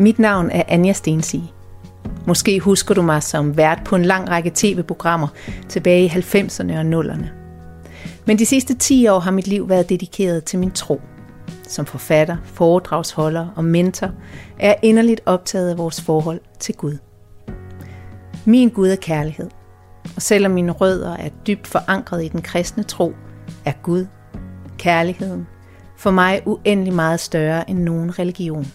Mit navn er Anja Stensig. Måske husker du mig som vært på en lang række tv-programmer tilbage i 90'erne og 0'erne. Men de sidste 10 år har mit liv været dedikeret til min tro. Som forfatter, foredragsholder og mentor er jeg inderligt optaget af vores forhold til Gud. Min Gud er kærlighed. Og selvom mine rødder er dybt forankret i den kristne tro, er Gud, kærligheden, for mig uendelig meget større end nogen religion.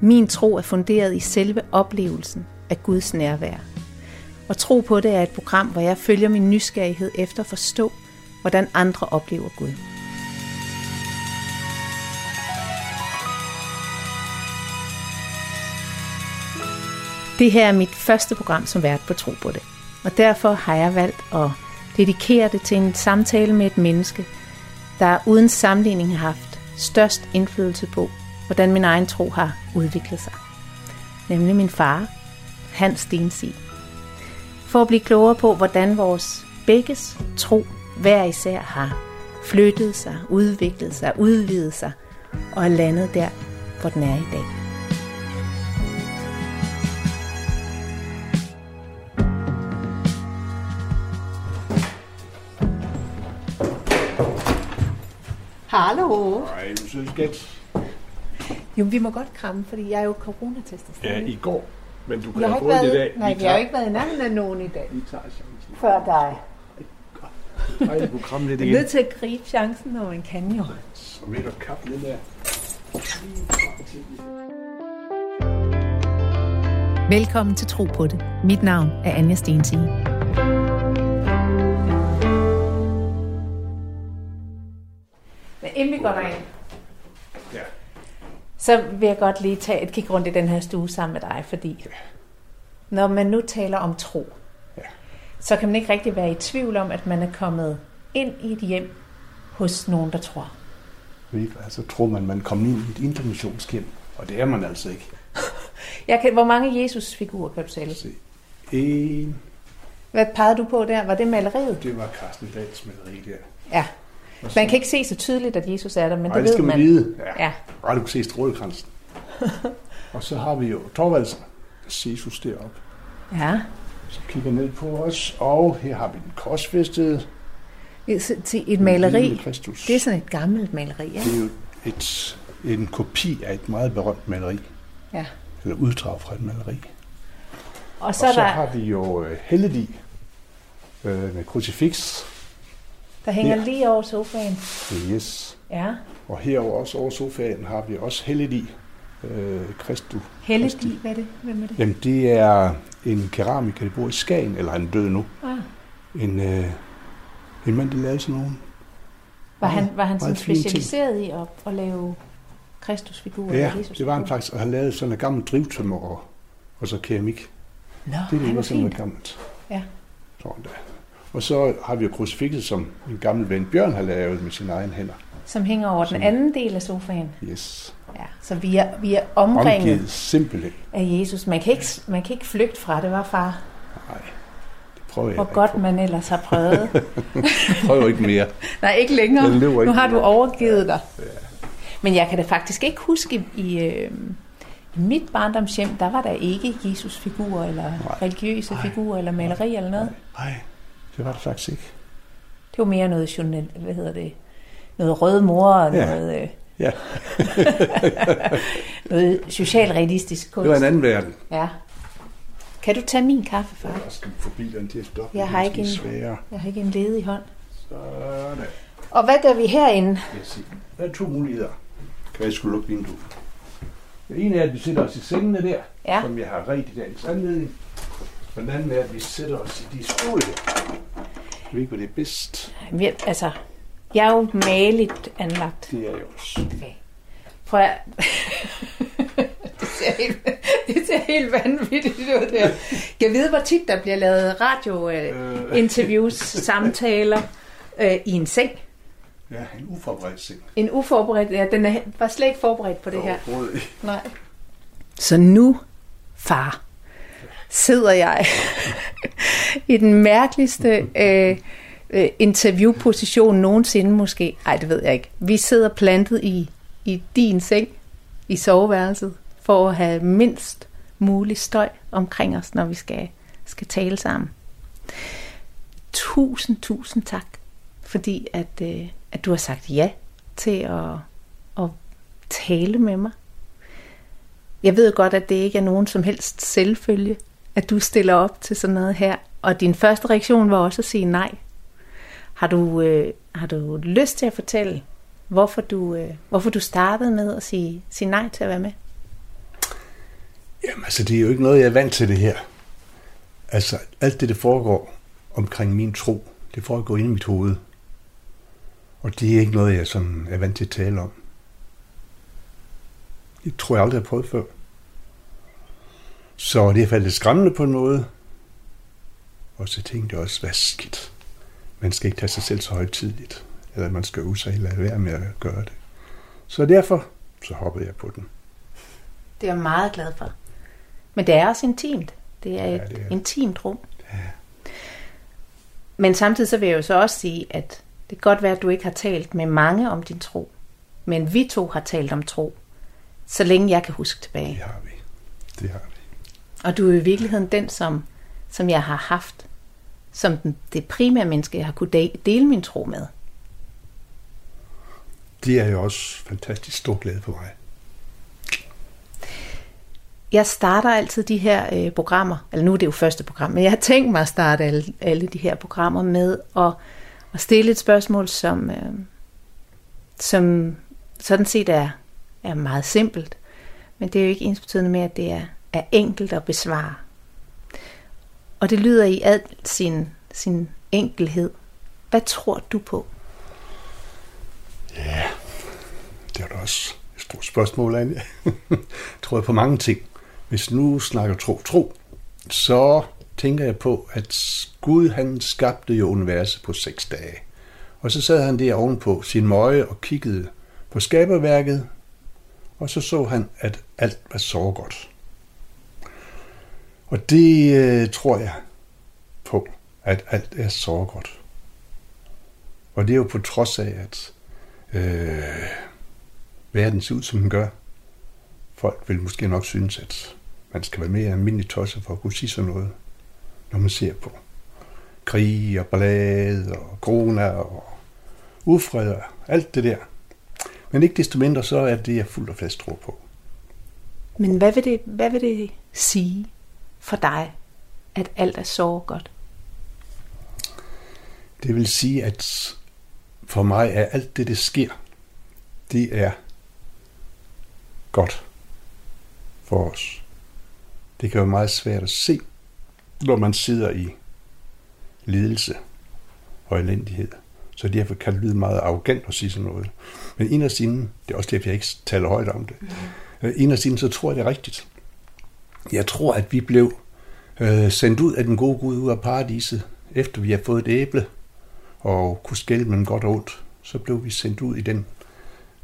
Min tro er funderet i selve oplevelsen af Guds nærvær. Og tro på det er et program, hvor jeg følger min nysgerrighed efter at forstå, hvordan andre oplever Gud. Det her er mit første program som vært på Tro på det. Og derfor har jeg valgt at dedikere det til en samtale med et menneske, der uden sammenligning har haft størst indflydelse på, hvordan min egen tro har udviklet sig. Nemlig min far, Hans Stensig. For at blive klogere på, hvordan vores begges tro hver især har flyttet sig, udviklet sig, udvidet sig og er landet der, hvor den er i dag. Hallo. Nej, du synes skat. Jo, vi må godt kramme, fordi jeg er jo coronatestet. Ja, i går. Men du kan jeg har have det i været, dag. nej, Vi jeg har ikke været i nærheden af nogen i dag. Vi tager chancen. Før dig. Ej, du kunne kramme lidt Jeg er igen. nødt til at gribe chancen, når man kan jo. Så vil du kappe lidt der. Velkommen til Tro på det. Mit navn er Anja Stensige. Men inden vi går derind. Så vil jeg godt lige tage et kig rundt i den her stue sammen med dig, fordi når man nu taler om tro, Ja. så kan man ikke rigtig være i tvivl om, at man er kommet ind i et hjem hos nogen, der tror. Altså tror man, man kommer ind i et intermissionshjem. Og det er man altså ikke. Jeg kan, hvor mange Jesus-figurer kan du sælge? Se. En, Hvad pegede du på der? Var det maleriet? det var Carsten Dahls maleri der. Ja. Og Man kan ikke se så tydeligt, at Jesus er der, men Nej, det det ved skal man man. vide. Ja. Ja. Ej, du kan se strålekransen. og så har vi jo Torvaldsen. Jesus deroppe. ja. Så kigger ned på os. Og her har vi den korsfæstede. Så Til et maleri. Kristus. Det er sådan et gammelt maleri, ja? Det er jo et, en kopi af et meget berømt maleri. ja. Eller uddrag fra et maleri. Og så, og så der, har vi jo øh, Heldig øh, med krucifix. Der hænger Ja. lige over sofaen. Yes. Ja. Og herover også over sofaen har vi også Heldig øh, Kristu. Heldig, hvad er det? Hvem er det? Jamen det er en keramiker, der bor i Skagen, eller han er død nu. Ah. En, øh, en mand, der lavede sådan nogle. Var han, var han sådan fine ting. specialiseret i at, at lave Kristusfigurer? Ja, Jesus det var han faktisk, og han lavede sådan en gammel drivtømmer og, og så keramik. Nå, Det er det, noget fint. gammelt. Ja. Sådan der. Og så har vi jo krucifixet, som en gammel ven Bjørn har lavet med sine egne hænder. Som hænger over den Som- anden del af sofaen. Yes. Ja. Så vi er, vi er omringet Omgivet simpelthen. af Jesus. Man kan, ikke, man kan ikke flygte fra det, var far. Nej, det prøver jeg Hvor ikke godt på. man ellers har prøvet. prøver ikke mere. Nej, ikke længere. Lever Nu ikke har du mere. overgivet dig. Men jeg kan da faktisk ikke huske i, øh, i mit barndomshjem, der var der ikke Jesus-figurer, eller Nej. religiøse Nej. figurer, eller maleri eller noget. Nej, det var det faktisk ikke. Det var mere noget journal, hvad hedder det, noget røde mor og Ja. noget, øh, Ja, noget socialrealistisk kunst. det var en anden verden. Ja. Kan du tage min kaffe, far? Jeg skal forbi den til at stoppe. Jeg har ikke en- Sværere. Jeg har ikke en ledig hånd. Sådan. Og hvad gør vi herinde? Siger, der er to muligheder. Kan jeg skulle lukke vinduet? Den ene er, at vi sætter os i sengene der, Ja. som jeg har ret i dagens anledning. Og den anden er, at vi sætter os i de stole. Jeg ved ikke, hvad det er bedst. Vi, altså, jeg er jo maligt anlagt. Det er jo også. Okay. Prøv at... det, ser helt, det ser helt vanvittigt ud der. Jeg ved, hvor tit der bliver lavet radiointerviews, samtaler øh, i en seng. Ja, en uforberedt seng. En uforberedt, ja, den er, var slet ikke forberedt på det her. Nej. Så nu, far, sidder jeg i den mærkeligste øh, øh, interviewposition nogensinde måske. Ej, det ved jeg ikke. Vi sidder plantet i, i din seng, i soveværelset, for at have mindst mulig støj omkring os, når vi skal, skal tale sammen. Tusind, tusind tak, fordi at, øh, at du har sagt ja til at, at tale med mig. Jeg ved godt, at det ikke er nogen som helst selvfølge, at du stiller op til sådan noget her. Og din første reaktion var også at sige nej. Har du, øh, har du lyst til at fortælle, hvorfor du, øh, hvorfor du startede med at sige, sige nej til at være med? Jamen altså, det er jo ikke noget, jeg er vant til det her. Altså, alt det, der foregår omkring min tro, det foregår inde i mit hoved. Og det er ikke noget, jeg sådan er vant til at tale om. Det tror jeg aldrig, jeg har prøvet før. Så det er faldet skræmmende på en måde. Og så tænkte jeg også, hvad skidt. Man skal ikke tage sig selv så højtidligt. Eller man skal usage lade være med at gøre det. Så derfor, så hoppede jeg på den. Det er jeg meget glad for. Men det er også intimt. Det er et ja, det er. intimt rum. Ja. Men samtidig så vil jeg jo så også sige, at det kan godt være, at du ikke har talt med mange om din tro. Men vi to har talt om tro, så længe jeg kan huske tilbage. Det har vi. Det har vi. Og du er i virkeligheden den, som, som jeg har haft, som den, det primære menneske, jeg har kunne dele min tro med. Det er jo også fantastisk stor glæde for mig. Jeg starter altid de her øh, programmer, eller nu er det jo første program, men jeg har tænkt mig at starte alle, alle de her programmer med at, at stille et spørgsmål, som, øh, som sådan set er, er meget simpelt, men det er jo ikke ens betydende med, at det er er enkelt at besvare. Og det lyder i al sin, sin enkelhed. Hvad tror du på? Ja, det er da også et stort spørgsmål, Anja. jeg tror på mange ting. Hvis nu snakker tro, tro, så tænker jeg på, at Gud han skabte jo universet på seks dage. Og så sad han der ovenpå sin møje og kiggede på skaberværket, og så så han, at alt var så godt. Og det øh, tror jeg på, at alt er så godt. Og det er jo på trods af, at øh, verden ser ud, som den gør. Folk vil måske nok synes, at man skal være mere almindelig tosset for at kunne sige sådan noget, når man ser på krig og blade og corona og ufred og alt det der. Men ikke desto mindre, så er det, jeg fuldt og fast tror på. Men hvad vil det, hvad vil det sige for dig, at alt er så godt? Det vil sige, at for mig er alt det, der sker, det er godt for os. Det kan være meget svært at se, når man sidder i lidelse og elendighed. Så derfor kan det lyde meget arrogant at sige sådan noget. Men en af sine, det er også derfor, jeg ikke taler højt om det. Mm. En af sine, så tror jeg, det er rigtigt. Jeg tror, at vi blev øh, sendt ud af den gode Gud ud af paradiset, efter vi har fået et æble og kunne skælde mellem godt og ondt. Så blev vi sendt ud i den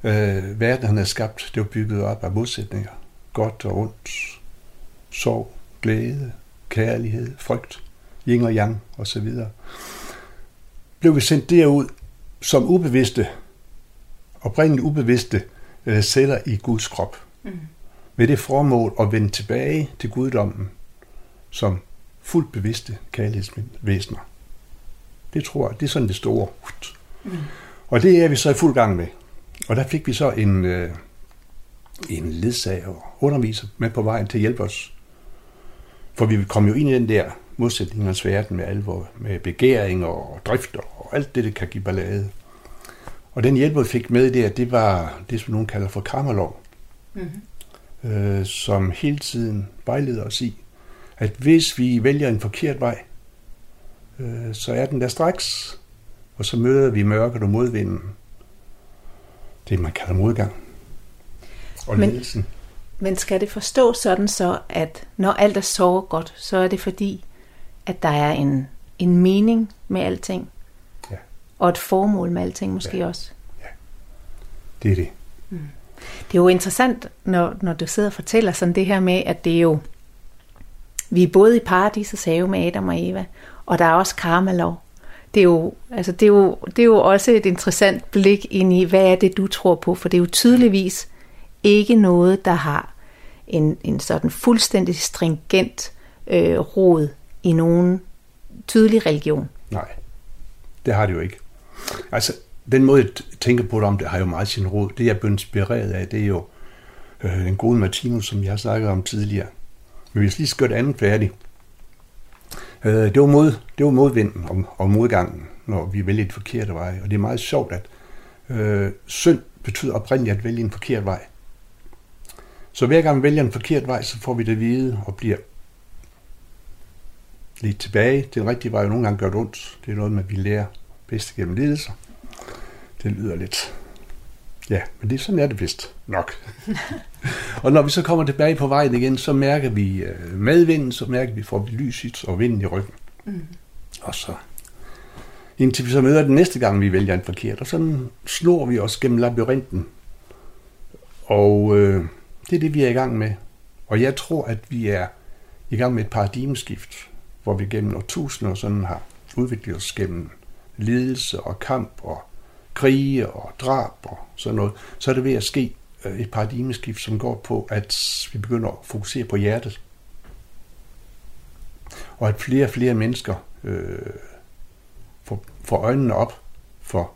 øh, verden, han havde skabt. Det var bygget op af modsætninger. Godt og ondt. Sorg, glæde, kærlighed, frygt, yin og yang osv. Blev vi sendt derud som ubevidste, oprindeligt ubevidste øh, celler i Guds krop. Mm med det formål at vende tilbage til guddommen som fuldt bevidste kærlighedsvæsener. Det tror jeg, det er sådan det store. Mm. Og det er vi så i fuld gang med. Og der fik vi så en, øh, en ledsager og underviser med på vejen til at hjælpe os. For vi kom jo ind i den der modsætningernes verden med alvor, med begæring og drifter og alt det, det kan give ballade. Og den hjælp, vi fik med der, det var det, som nogen kalder for kammerlov. Mm-hmm øh, som hele tiden vejleder os i, at hvis vi vælger en forkert vej, øh, så er den der straks, og så møder vi mørket og modvinden. Det man kalder modgang. Og men, ledelsen. Men skal det forstås sådan så, at når alt er så godt, så er det fordi, at der er en, en mening med alting? Ja. Og et formål med alting måske ja. også? Ja, det er det. Mm. Det er jo interessant, når, når du sidder og fortæller sådan det her med, at det er jo, vi er både i paradisets have med Adam og Eva, og der er også karmalov. Det er, jo, altså det, er jo, det er jo også et interessant blik ind i, hvad er det, du tror på? For det er jo tydeligvis ikke noget, der har en, en sådan fuldstændig stringent øh, rod i nogen tydelig religion. Nej, det har det jo ikke. Altså, den måde, jeg tænker på det om, det har jo meget sin råd. Det, jeg blev inspireret af, det er jo øh, den gode Martinus, som jeg har snakket om tidligere. Men hvis lige skal det andet færdigt. Øh, det, var mod, det var modvinden og, og modgangen, når vi vælger et forkert vej. Og det er meget sjovt, at øh, synd betyder oprindeligt at vælge en forkert vej. Så hver gang vi vælger en forkert vej, så får vi det at vide og bliver lidt tilbage. Den rigtige vej jo nogle gange gør det ondt. Det er noget med, at vi lærer bedst gennem lidelser. Det lyder lidt... Ja, men det, sådan er det vist nok. og når vi så kommer tilbage på vejen igen, så mærker vi øh, medvinden, så mærker vi, får vi lyset og vinden i ryggen. Mm. Og så indtil vi så møder den næste gang, vi vælger en forkert. Og sådan snor vi os gennem labyrinten. Og øh, det er det, vi er i gang med. Og jeg tror, at vi er i gang med et paradigmeskift, hvor vi gennem årtusinder sådan har udviklet os gennem lidelse og kamp og krige og drab og sådan noget, så er det ved at ske øh, et paradigmeskift, som går på, at vi begynder at fokusere på hjertet. Og at flere og flere mennesker øh, får, får øjnene op for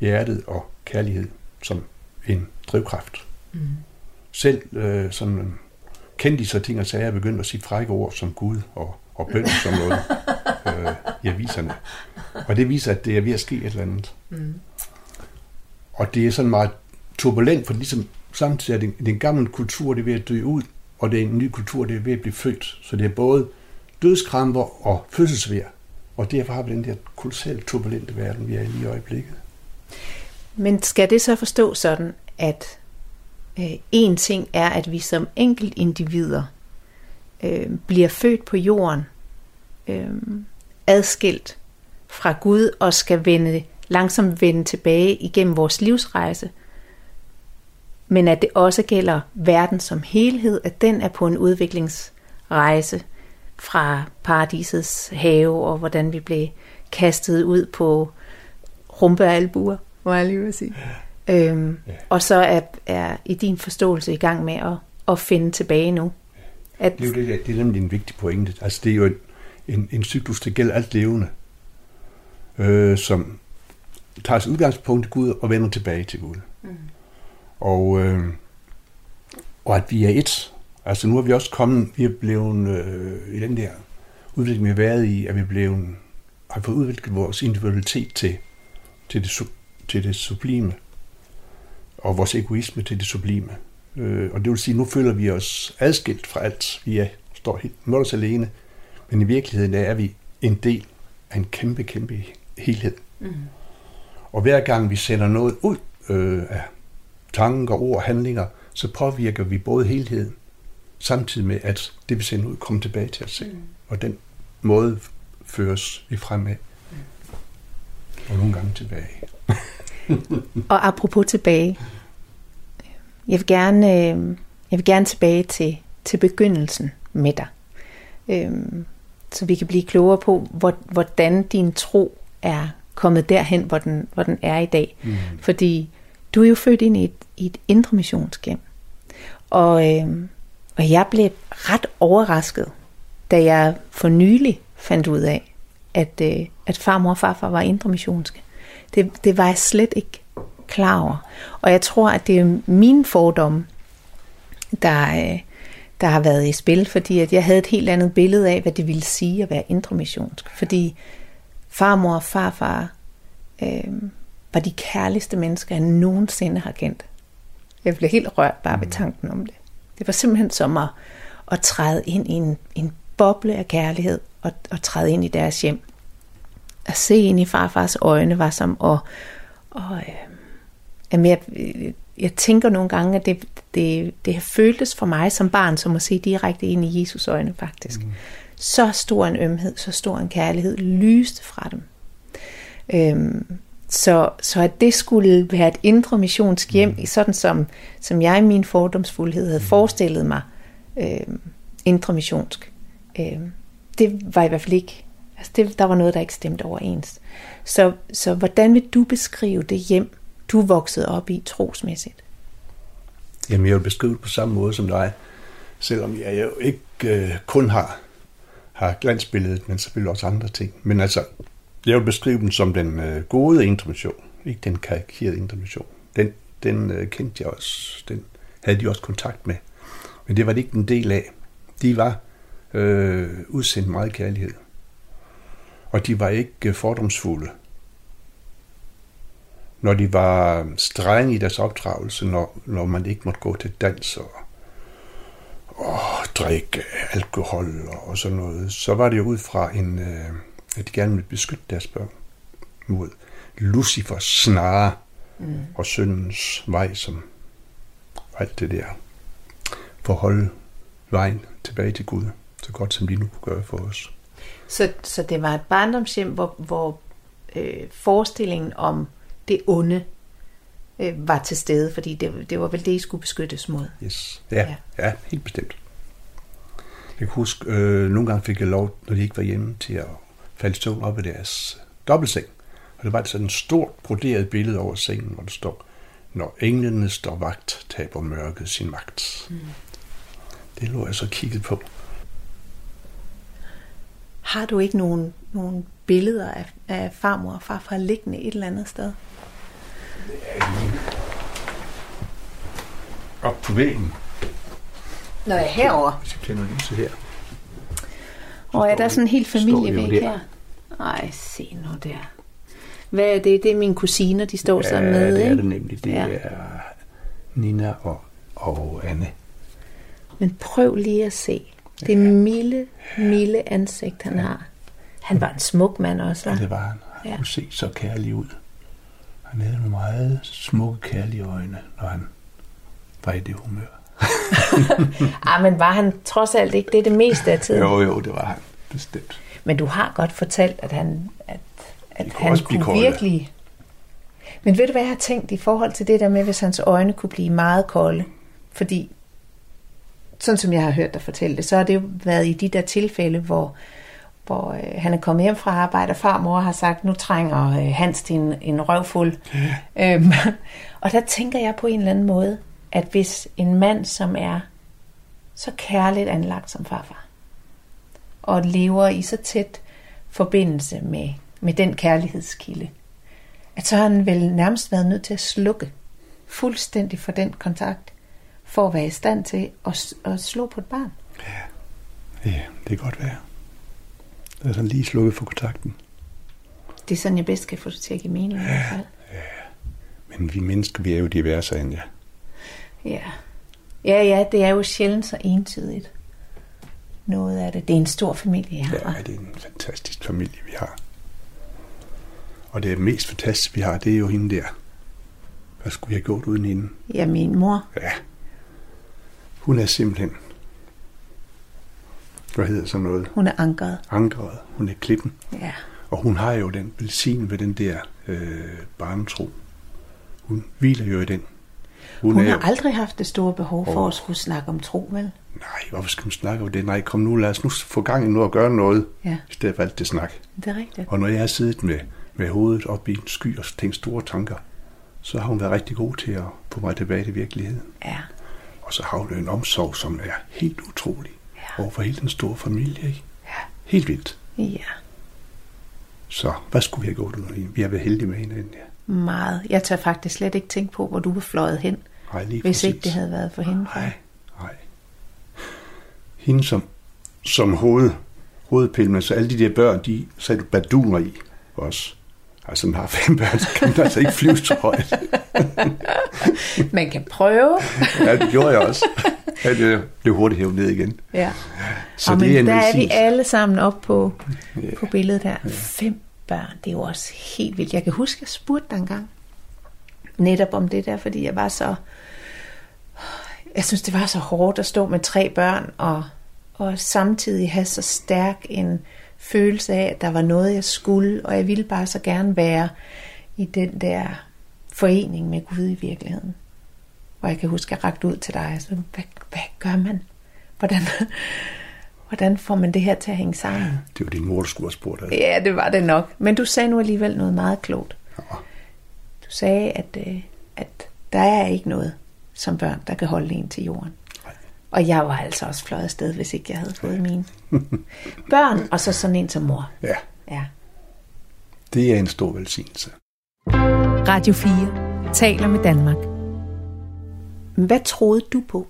hjertet og kærlighed som en drivkraft. Mm. Selv øh, sådan kendte sig ting og sager begyndt at sige frække ord som Gud og, og bøn som noget øh, i aviserne. Og det viser, at det er ved at ske et eller andet. Mm. Og det er sådan meget turbulent, for ligesom samtidig er det, det er kultur, det er ved at dø ud, og det er en ny kultur, det er ved at blive født. Så det er både dødskramper og fødselsvær. Og derfor har vi den der kolossalt turbulente verden, vi er i lige i øjeblikket. Men skal det så forstå sådan, at øh, en ting er, at vi som enkelt individer øh, bliver født på jorden, øh, adskilt fra Gud og skal vende langsomt vende tilbage igennem vores livsrejse, men at det også gælder verden som helhed, at den er på en udviklingsrejse fra paradisets have, og hvordan vi blev kastet ud på rumpealbuer, må jeg lige vil sige. Ja. Øhm, ja. Og så er, er i din forståelse i gang med at, at finde tilbage nu. At, det, er jo det, det er nemlig en vigtig pointe. Altså det er jo en, en, en cyklus, der gælder alt levende, øh, som tager sig udgangspunkt i Gud og vender tilbage til Gud. Mm. Og, øh, og at vi er et. Altså nu er vi også kommet, vi er blevet øh, i den der udvikling, vi har været i, at vi er blevet, har fået udviklet vores individualitet til, til, det, til det sublime, og vores egoisme til det sublime. Øh, og det vil sige, at nu føler vi os adskilt fra alt. Vi er, står helt mål alene, men i virkeligheden er vi en del af en kæmpe, kæmpe helhed. Mm. Og hver gang vi sender noget ud øh, af tanker, ord og handlinger, så påvirker vi både helheden, samtidig med, at det vi sender ud kommer tilbage til os selv. Mm. Og den måde føres vi fremad. Mm. Og nogle gange tilbage. og apropos tilbage. Jeg vil gerne, øh, jeg vil gerne tilbage til, til begyndelsen med dig. Øhm, så vi kan blive klogere på, hvordan din tro er kommet derhen, hvor den, hvor den er i dag. Mm. Fordi du er jo født ind i et, i et indre missionshjem. Og, øh, og jeg blev ret overrasket, da jeg for nylig fandt ud af, at, øh, at farmor og farfar var indre missionske. Det, det var jeg slet ikke klar over. Og jeg tror, at det er min fordom, der, øh, der har været i spil, fordi at jeg havde et helt andet billede af, hvad det ville sige at være indre missionsk. Fordi farmor og farfar øh, var de kærligste mennesker, jeg nogensinde har kendt. Jeg blev helt rørt bare ved mm. tanken om det. Det var simpelthen som at, at træde ind i en, en boble af kærlighed og, og træde ind i deres hjem. At se ind i farfars øjne var som at... Og, øh, jeg, jeg tænker nogle gange, at det, det, det har føltes for mig som barn, som at se direkte ind i Jesus øjne faktisk. Mm. Så stor en ømhed, så stor en kærlighed lyste fra dem. Øhm, så, så at det skulle være et indre missionshjem, mm. sådan som, som jeg i min fordomsfuldhed havde mm. forestillet mig øhm, indre missionsk, øhm, det var i hvert fald ikke, altså det, der var noget, der ikke stemte overens. Så, så hvordan vil du beskrive det hjem, du voksede op i trosmæssigt? Jamen, jeg vil beskrive det på samme måde som dig. Selvom jeg jo ikke øh, kun har, har glansbilledet, men selvfølgelig også andre ting. Men altså, jeg vil beskrive den som den øh, gode intermission, ikke den karikerede intermission. Den, den øh, kendte jeg også, den havde de også kontakt med. Men det var det ikke en del af. De var øh, udsendt meget kærlighed. Og de var ikke øh, fordomsfulde. Når de var øh, strenge i deres opdragelse, når, når man ikke måtte gå til dans og, og drikke alkohol og, og sådan noget, så var det jo ud fra en, øh, at de gerne ville beskytte deres børn mod Lucifers snare mm. og syndens vej, som alt det der, for at holde vejen tilbage til Gud, så godt som de nu kunne gøre for os. Så, så det var et barndomshjem, hvor, hvor øh, forestillingen om det onde øh, var til stede, fordi det, det var vel det, I skulle beskyttes mod. Yes. Ja, ja. ja helt bestemt. Jeg kan huske, øh, nogle gange fik jeg lov, når de ikke var hjemme, til at falde søvn op i deres dobbeltseng. Og det var sådan et stort broderet billede over sengen, hvor der står, når englene står vagt, taber mørket sin magt. Mm. Det lå jeg så kigget på. Har du ikke nogen, nogen billeder af, af farmor og farfar liggende et eller andet sted? Op på væggen. Nå, jeg herover. Hvis jeg tænder lyset her. Og er der sådan en helt familievæg her? Ej, se nu der. Hvad er det? Det er mine kusiner, de står Ja, sammen med, det er ikke? det nemlig. Det Ja. ja. er Nina og, og Anne. Men prøv lige at se. Det milde, milde ansigt, han har. Han var en smuk mand også, Ja, det var han. Han Ja. ja. kunne se så kærlig ud. Han havde nogle meget smukke, kærlige øjne, når han var i det humør. Ah, men var han trods alt ikke det det meste af tiden? Jo, jo, det var han. Bestemt. Men du har godt fortalt, at han, at, at kunne han kunne kolde. virkelig... Men ved du, hvad jeg har tænkt i forhold til det der med, hvis hans øjne kunne blive meget kolde? Fordi, sådan som jeg har hørt dig fortælle det, så har det jo været i de der tilfælde, hvor, hvor øh, han er kommet hjem fra arbejde, og farmor har sagt, nu trænger øh, Hans til en, en røvfuld. Øhm, og der tænker jeg på en eller anden måde, at hvis en mand, som er så kærligt anlagt som farfar, og lever i så tæt forbindelse med, med den kærlighedskilde, at så har han vel nærmest været nødt til at slukke fuldstændig for den kontakt, for at være i stand til at, at slå på et barn. Ja, det kan godt være. Det er sådan lige slukket for kontakten. Det er sådan, jeg bedst kan få det til at give mening i hvert fald. Men vi mennesker, vi er jo diverse, Anja. Ja. Ja, ja, det er jo sjældent så entydigt. Noget af det. Det er en stor familie, jeg Ja, har. det er en fantastisk familie, vi har. Og det mest fantastiske, vi har, det er jo hende der. Hvad skulle vi have gjort uden hende? Ja, min mor. Ja. Hun er simpelthen... Hvad hedder sådan noget? Hun er ankeret. Ankeret. Hun er klippen. Ja. Og hun har jo den velsign ved den der øh, barnetro. Hun hviler jo i den. Hun er har jo, aldrig haft det store behov for Åh. at skulle snakke om tro, vel? Nej, hvorfor skal man snakke om det? Nej, kom nu, lad os nu få gang i noget og gøre noget, Ja, i stedet for alt det snak. det er rigtigt. Og når jeg har siddet med, med hovedet op i en sky og tænkt store tanker, så har hun været rigtig god til at få mig tilbage til virkeligheden. Ja. Og så har hun en omsorg, som er helt utrolig. Over for hele den store familie, ikke? Ja. Helt vildt. Ja, Så hvad skulle vi have gjort uden hende? Vi har været heldige med hinanden, ja. meget. Jeg tør faktisk slet ikke tænke på, hvor du var fløjet hen, Nej, lige hvis præcis. ikke det havde været for hende. Nej, nej. Hende som, som hoved, hovedpille, så alle de der børn, de satte du baduner i også. Altså, man har fem børn, så kan man altså ikke flyve så højt. Man kan prøve. Ja, det gjorde jeg også. Ja, det blev hurtigt hævet ned igen. Ja. Så og det men er der er vi alle sammen op på, Ja. på billedet her. Fem børn, det er jo også helt vildt. Jeg kan huske, jeg spurgte dig engang netop om det der, fordi jeg var så... Jeg synes, det var så hårdt at stå med tre børn og, og samtidig have så stærk en følelse af, at der var noget, jeg skulle, og jeg ville bare så gerne være i den der forening med Gud i virkeligheden. Og jeg kan huske, at jeg rakte ud til dig og så, hvad, hvad gør man? Hvordan, hvordan får man det her til at hænge sammen? Det var din mor, der skulle have spurgt af. Ja, det var det nok. Men du sagde nu alligevel noget meget klogt. Ja. Du sagde, at, øh, at der er ikke noget som børn, der kan holde en til jorden. Og jeg var altså også fløjet afsted, hvis ikke jeg havde fået mine. Børn, og så sådan en som mor. Ja, Ja. det er en stor velsignelse. Radio 4 taler med Danmark. Hvad troede du på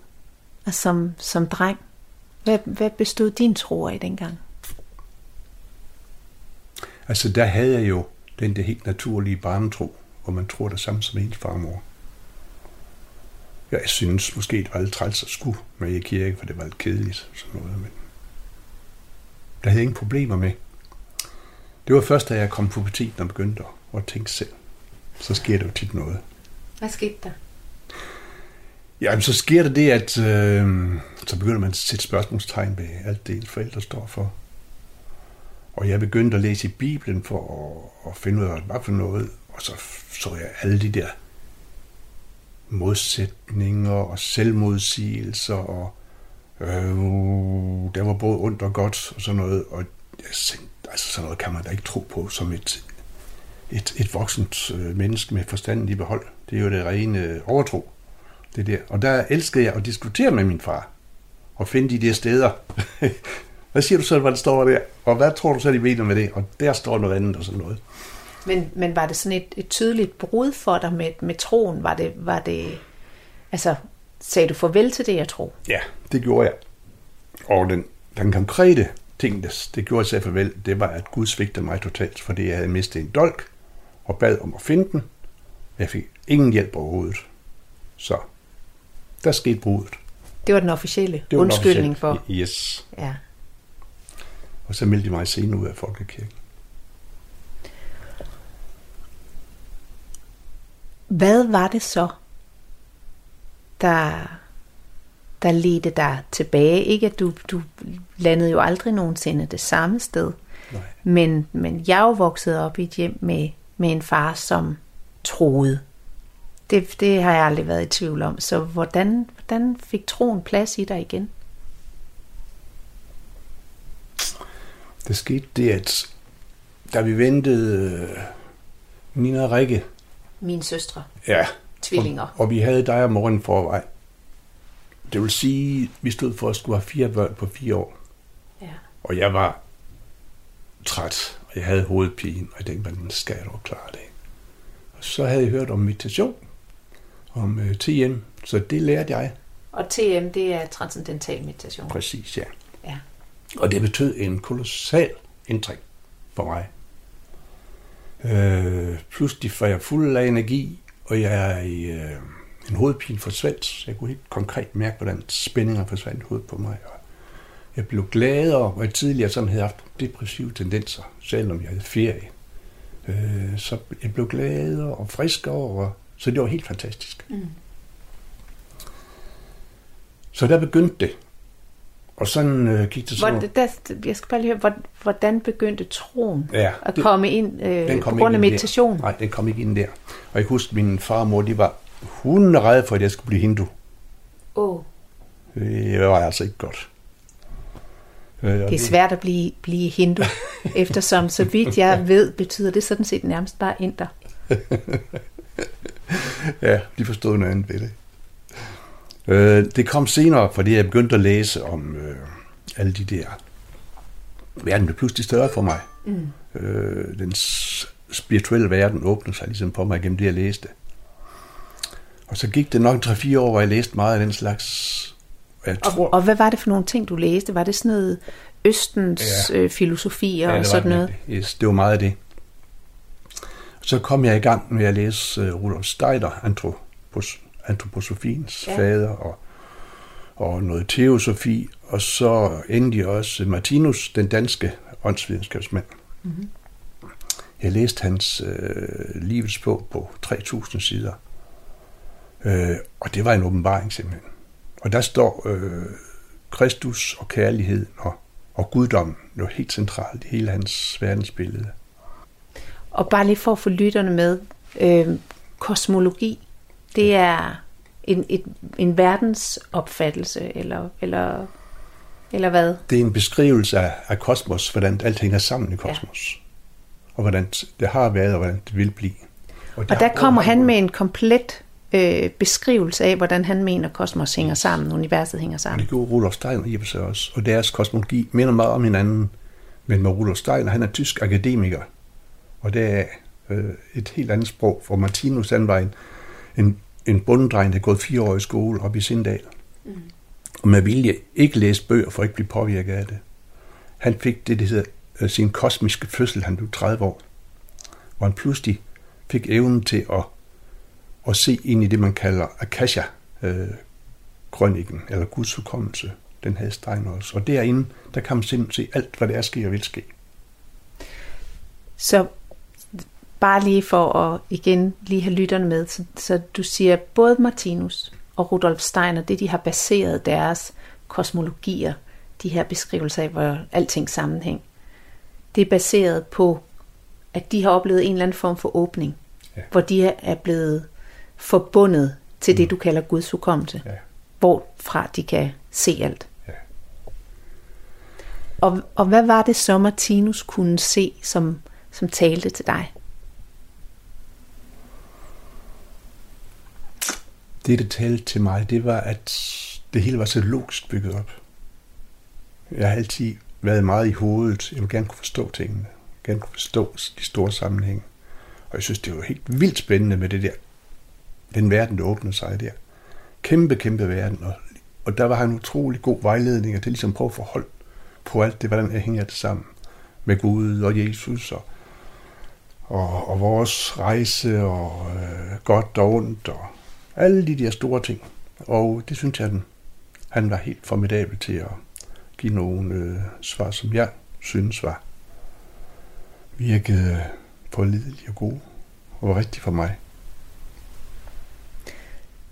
altså som, som dreng? Hvad, hvad bestod din tro af dengang? Altså, der havde jeg jo den der helt naturlige barnetro, hvor man tror det samme som ens far og mor. Jeg synes måske, det var lidt træls at skulle med i kirke, for det var lidt kedeligt sådan noget, men der havde jeg ingen problemer med. Det var først, da jeg kom på puberteten og begyndte at, tænke selv. Så sker der jo tit noget. Hvad skete der? Jamen, så sker der det, at øh, så begynder man at sætte spørgsmålstegn ved alt det, forældre står for. Og jeg begyndte at læse i Bibelen for at, at finde ud af, hvad det var for noget. Og så så jeg alle de der modsætninger og selvmodsigelser. Og øh, uh, der var både ondt og godt og sådan noget. Og jeg altså sådan noget kan man da ikke tro på som et, et, et voksent øh, menneske med forstanden i behold. Det er jo det rene øh, overtro. Det der. Og der elskede jeg at diskutere med min far. Og finde de der steder. hvad siger du så, hvad der står der? Og hvad tror du så, de mener med det? Og der står noget andet og sådan noget. Men, men var det sådan et, et tydeligt brud for dig med, med troen? Var det, var det, altså, sagde du farvel til det, jeg tror? Ja, det gjorde jeg. Og den, den konkrete ting, det, det gjorde jeg sig farvel, det var, at Gud svigtede mig totalt, fordi jeg havde mistet en dolk og bad om at finde den. Jeg fik ingen hjælp overhovedet. Så der skete brudet. Det var den officielle Det var den undskyldning for. officielle. Yes. Ja. Og så meldte de mig senere ud af Folkekirken. Hvad var det så, der, der ledte dig tilbage? Ikke at du, du landede jo aldrig nogensinde det samme sted, Nej. men, men jeg er jo vokset op i et hjem med, med en far, som troede. Det, det har jeg aldrig været i tvivl om. Så hvordan, hvordan fik troen plads i dig igen? Der skete det, at da vi ventede øh, Nina og Rikke, Mine søstre, ja, tvillinger. Og, og vi havde dig om morgenen forvej. Det vil sige, vi stod for at skulle have fire børn på fire år. Ja. Og jeg var træt, og jeg havde hovedpine, og jeg tænkte, hvordan skal jeg dog klare det? Og så havde jeg hørt om meditation, om øh, TM, så det lærte jeg Og TM, det er transcendental meditation. præcis, ja. Ja. Og det betød en kolossal ændring for mig. Øh, pludselig var jeg fuld af energi, og jeg i øh, en hovedpine forsvandt. Jeg kunne helt konkret mærke, hvordan spændinger forsvandt i hovedet på mig. Og jeg blev gladere, og jeg tidligere sådan havde haft depressive tendenser, selvom jeg havde ferie. Øh, så jeg blev gladere og friskere, og, så det var helt fantastisk. Mm. Så der begyndte det. Og sådan øh, gik det sådan. Hvor, der, jeg skal bare lige høre, hvor- hvordan begyndte troen Ja, at det- komme ind øh, Den på kom grund af meditation? Der. Nej, den kom ikke ind der. Og jeg kan huske, at min far og mor, de var hunderede for, at jeg skulle blive hindu. Oh, Det var altså ikke godt. Øh, det er svært at blive, blive hindu, eftersom så vidt jeg ved, betyder det sådan set nærmest bare inder. Ja, de forstod noget andet ved det. Øh, det kom senere, fordi jeg begyndte at læse om øh, alle de der... Verden blev pludselig større for mig. Mm. Øh, den spirituelle verden åbnede sig ligesom på mig gennem det, jeg læste. Og så gik det nok 3-4 år, hvor jeg læste meget af den slags... Og jeg tror, Og, og hvad var det for nogle ting, du læste? Var det sådan noget Østens Ja. øh, filosofier Ja, og sådan noget? det. Yes, det var meget af det. Så kom jeg i gang med at læse uh, Rudolf Steiner, antropos, antroposofiens Ja. fader, og, og noget teosofi, og så endelig også Martinus, den danske åndsvidenskabsmand. Mhm. Jeg læste hans øh, livets bog på 3.000 sider. Øh, og det var en åbenbaring simpelthen. Og der står øh, Kristus og kærligheden og, og guddommen jo helt centralt i hele hans verdensbillede. Og bare lige for at få lytterne med, øh, kosmologi, det er en, et, en verdensopfattelse, eller, eller, eller hvad? Det er en beskrivelse af, af kosmos, hvordan alt hænger sammen i kosmos. Ja. Og hvordan det har været, og hvordan det vil blive. Og der har- kommer han med en komplet øh, beskrivelse af, hvordan han mener, kosmos hænger sammen, universet hænger Og sammen. det gjorde Rudolf Steiner i og sig også. Og deres kosmologi minder meget om hinanden. Men med Rudolf Steiner, han er tysk akademiker. Og det er øh, et helt andet sprog. For Martinus, han var en, en, en bunddreng, der er gået fire år i skole op i Sindal. Mm. Og med vilje ikke læse bøger for at ikke blive påvirket af det. Han fik det, der hedder øh, sin kosmiske fødsel, han blev 30 år. Hvor han pludselig fik evnen til at, at se ind i det, man kalder Akasha, øh, krønningen, eller Guds hukommelse. Den havde Steiner også. Og derinde, der kan man simpelthen se alt, hvad der er sker og vil ske. Så bare lige for at igen lige have lytterne med, så, så du siger, både Martinus og Rudolf Steiner, det de har baseret deres kosmologier, de her beskrivelser af, hvor alting sammenhæng, det er baseret på, at de har oplevet en eller anden form for åbning, Ja. hvor de er blevet forbundet til det, du kalder Guds hukommelse, Ja. hvorfra de kan se alt. Ja. Og, og hvad var det så, Martinus kunne se, som, som talte til dig? Det, der talte til mig, det var, at det hele var så logisk bygget op. Jeg har altid været meget i hovedet. Jeg vil gerne kunne forstå tingene. Gerne kunne forstå de store sammenhænge. Og jeg synes, det var helt vildt spændende med det der. Den verden, der åbnede sig der. Kæmpe, kæmpe verden. Og, og der var han utrolig god vejledning til ligesom prøve at forholde på alt det, hvordan jeg hænger det sammen. Med Gud og Jesus og, og, og vores rejse og øh, godt og ondt og alle de der store ting. Og det synes jeg, den, han var helt formidabel til at give nogle øh, svar, som jeg synes var virkede pålidelige og gode og var rigtige for mig.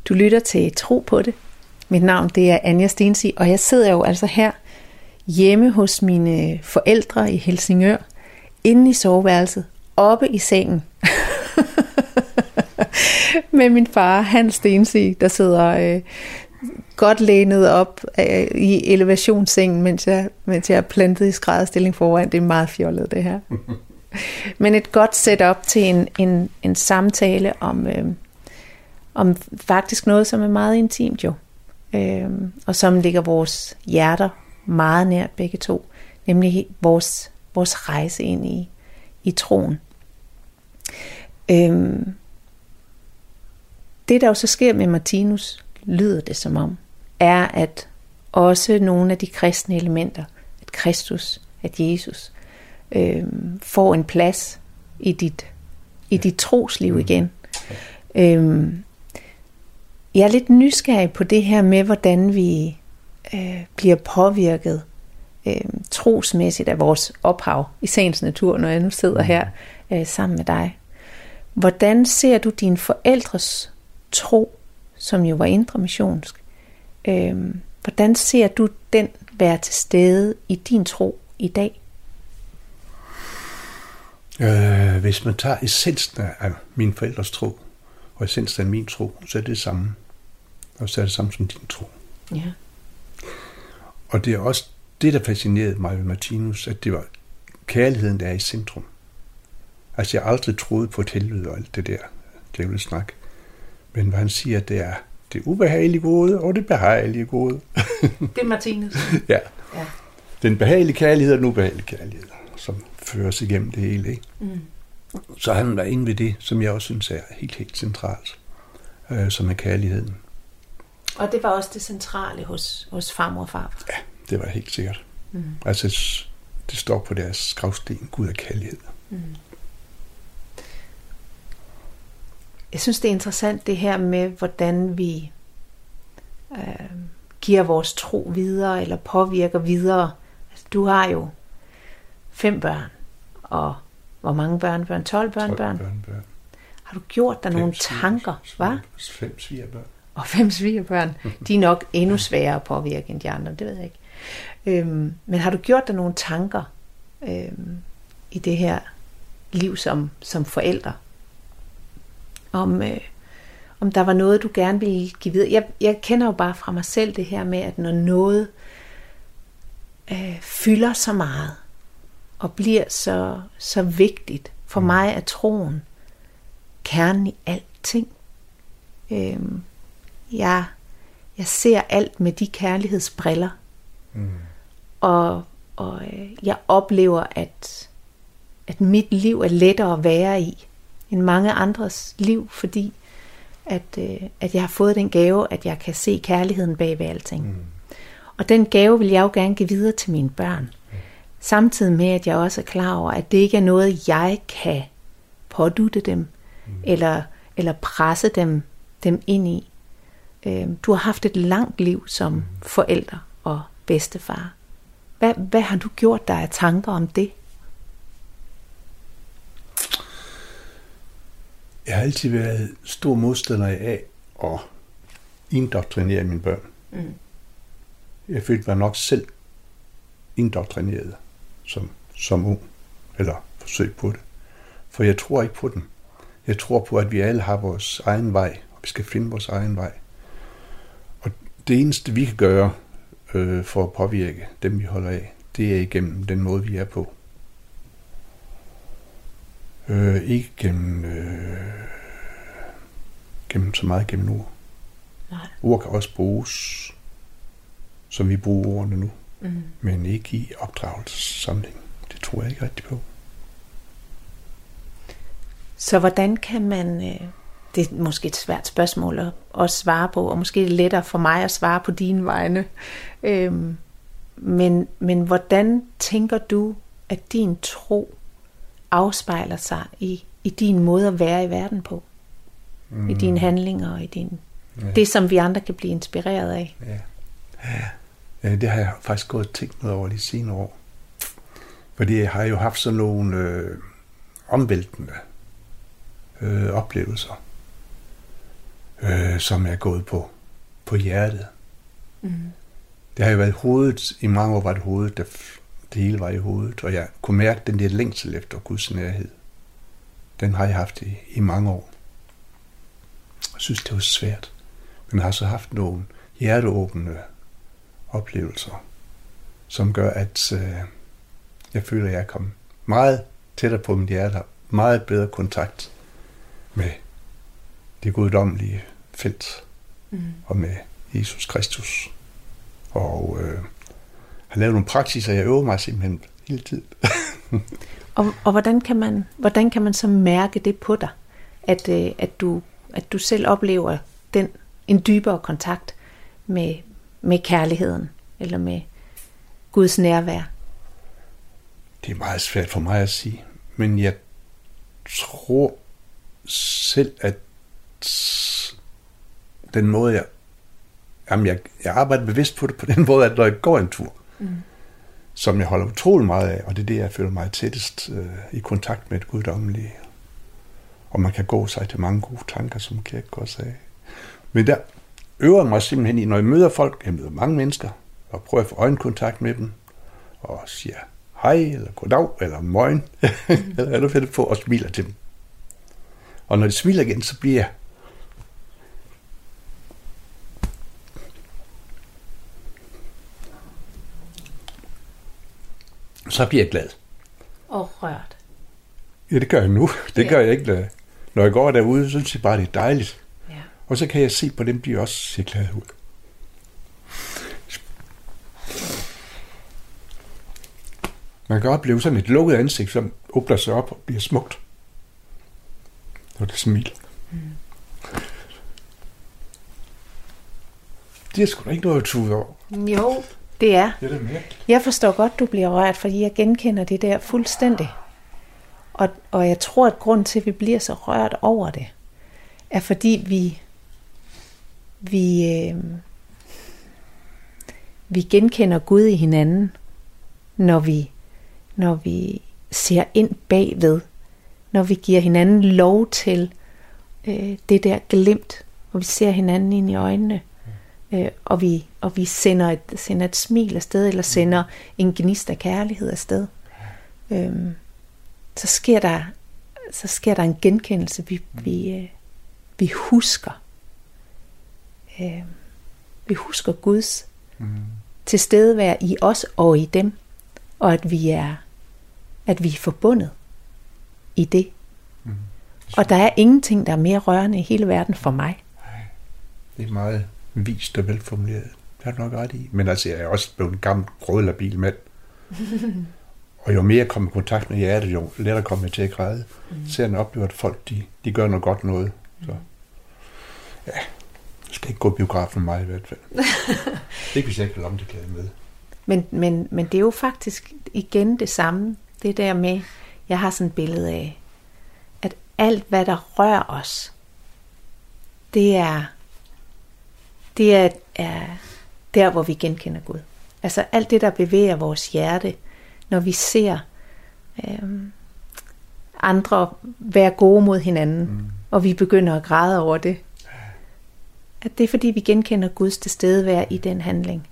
Du lytter til Tro på det. Mit navn det er Anja Stensi, og jeg sidder jo altså her hjemme hos mine forældre i Helsingør, inde i soveværelset, oppe i sengen. Med min far, Hans Stensi, der sidder øh, godt lænet op øh, i elevationssengen, mens jeg, mens jeg er plantet i skrædderstilling foran. Det er meget fjollet, det her. Men et godt setup til en, en, en samtale om, øh, om faktisk noget, som er meget intimt jo. Øh, og som ligger vores hjerter meget nært begge to. Nemlig vores, vores rejse ind i, i troen. Øh, det, der jo så sker med Martinus, lyder det som om, er, at også nogle af de kristne elementer, at Kristus, at Jesus, øh, får en plads i dit, i dit trosliv igen. Øh, jeg er lidt nysgerrig på det her med, hvordan vi øh, bliver påvirket øh, trosmæssigt af vores ophav i sagens natur, når jeg nu sidder her øh, sammen med dig. Hvordan ser du dine forældres tro, som jo var indre missionsk, øh, hvordan ser du den være til stede i din tro i dag? Øh, hvis man tager essensen af min forældres tro, og essensen af min tro, så er det det samme. Og så er det samme som din tro. Ja. Og det er også det, der fascinerede mig ved Martinus, at det var kærligheden, der er i centrum. Altså, jeg aldrig troet på et helvede og alt det der djævelsnak. Men hvad han siger, det er det ubehagelige gode og det behagelige gode. Det er Martinus. ja. Ja. Den behagelige kærlighed og den ubehagelige kærlighed, som føres igennem det hele. Ikke? Mm. Så han var inde ved det, som jeg også synes er helt, helt centralt, øh, som er kærligheden. Og det var også det centrale hos, hos farmor og farfar. Ja, det var helt sikkert. Mm. Altså, det står på deres gravsten, Gud er kærlighed. Mm. Jeg synes, det er interessant det her med, hvordan vi øh, giver vores tro videre, eller påvirker videre. Altså, du har jo fem børn, og hvor mange børnebørn? 12 børnebørn? børnebørn. Har du gjort dig Fem nogle sviger- tanker, hva? Fem svigerbørn. Og fem svigerbørn, de er nok endnu sværere at påvirke end de andre, det ved jeg ikke. Øhm, men har du gjort dig nogle tanker øhm, i det her liv som, som forældre? Om, øh, om der var noget, du gerne ville give videre? Jeg, jeg kender jo bare fra mig selv det her med, at når noget øh, fylder så meget, og bliver så, så vigtigt, for mig er troen kernen i alting. Øhm, jeg, jeg ser alt med de kærlighedsbriller. Mm. Og, og øh, jeg oplever, at, at mit liv er lettere at være i end mange andres liv, fordi at, øh, at jeg har fået den gave, at jeg kan se kærligheden bag ved alting. Mm. Og den gave vil jeg jo gerne give videre til mine børn. Mm. Samtidig med, at jeg også er klar over, at det ikke er noget, jeg kan pådute dem, mm. eller, eller presse dem, dem ind i. Øh, du har haft et langt liv som mm. forælder og bedstefar. Hvad, hvad har du gjort dig af tanker om det? Jeg har altid været stor modstander af at indoktrinere mine børn. Mm. Jeg følte mig nok selv indoktrineret som, som ung, eller forsøg på det. For jeg tror ikke på dem. Jeg tror på, at vi alle har vores egen vej, og vi skal finde vores egen vej. Og det eneste, vi kan gøre øh, for at påvirke dem, vi holder af, det er igennem den måde, vi er på. Øh, ikke gennem, øh, gennem så meget gennem ord. Nej. Ord kan også bruges, som vi bruger ordene nu, mm. men ikke i opdragelsessamling. Det tror jeg ikke rigtig på. Så hvordan kan man, øh, det er måske et svært spørgsmål at, at svare på, og måske er lettere for mig at svare på dine vegne, øhm, men, men hvordan tænker du, at din tro afspejler sig i, i din måde at være i verden på? Mm. I dine handlinger og i din, ja. det, som vi andre kan blive inspireret af. Ja. ja, det har jeg faktisk gået og tænkt noget over de senere år. Fordi jeg har jo haft sådan nogle øh, omvæltende øh, oplevelser, øh, som er gået på, på hjertet. Mm. Det har jo været hovedet, i mange år var det hovedet, der det hele var i hovedet, og jeg kunne mærke den der længsel efter Guds nærhed. Den har jeg haft i, i mange år. Jeg synes, det var svært. Men jeg har så haft nogle hjerteåbne oplevelser, som gør, at øh, jeg føler, at jeg er kommet meget tættere på mit hjerte, meget bedre kontakt med det guddommelige felt mm. og med Jesus Kristus. Og øh, har lavet nogle praksiser, jeg øver mig simpelthen hele tiden. og, og hvordan, kan man, hvordan kan man så mærke det på dig, at, øh, at, du, at du selv oplever den, en dybere kontakt med, med kærligheden, eller med Guds nærvær? Det er meget svært for mig at sige, men jeg tror selv, at den måde, jeg, jamen jeg, jeg arbejder bevidst på det på den måde, at når jeg går en tur, mm. som jeg holder utrolig meget af, og det er det, jeg føler mig tættest øh, i kontakt med et guddommelige. Og man kan gå sig til mange gode tanker, som Kierkegaard sagde. Men der øver jeg mig simpelthen i, når jeg møder folk, jeg møder mange mennesker, og prøver at få øjenkontakt med dem, og siger hej, eller goddag, eller morgen, eller hvad du finder på, og smiler til dem. Og når de smiler igen, så bliver jeg så bliver jeg glad. Og rørt. Ja, det gør jeg nu. Det ja. gør jeg ikke, når jeg går derude, så synes jeg bare, det er dejligt. Ja. Og så kan jeg se på dem, de også ser glade ud. Man kan opleve sådan et lukket ansigt, som åbner sig op og bliver smukt. Når det smiler. Mm. Det er sgu da ikke noget at tude over. Jo, det er. Det er det jeg forstår godt, du bliver rørt, fordi jeg genkender det der fuldstændig. Og, og jeg tror, at grund til, at vi bliver så rørt over det, er fordi vi, vi, øh, vi genkender Gud i hinanden, når vi, når vi ser ind bagved, når vi giver hinanden lov til øh, det der glimt, og vi ser hinanden ind i øjnene, øh, og vi, og vi sender, et, sender et smil afsted, eller sender en gnist af kærlighed afsted, øh, så, sker der, så sker der en genkendelse, vi, vi, øh, vi husker. Øh, vi husker Guds mm. tilstedevær i os og i dem, og at vi er, at vi er forbundet i det. Mm. Og der er ingenting, der er mere rørende i hele verden for mig, Det er meget vist og velformuleret. Det har du nok ret i. Men altså, jeg er også blevet en gammel, grødlabil mand. og jo mere jeg kommer i kontakt med hjertet, jo lettere kommer jeg til at græde. Mm. Så jeg oplever, at folk de, de gør noget godt noget. Så. Ja, jeg skal ikke gå biografen med mig i hvert fald. ikke hvis jeg ikke vil om det med. Men, men, men det er jo faktisk igen det samme. Det der med, jeg har sådan et billede af, at alt hvad der rører os, det er, det er, er der, hvor vi genkender Gud. Altså alt det, der bevæger vores hjerte, når vi ser øhm, andre være gode mod hinanden, mm. og vi begynder at græde over det. At det er fordi, vi genkender Guds tilstedevær i den handling.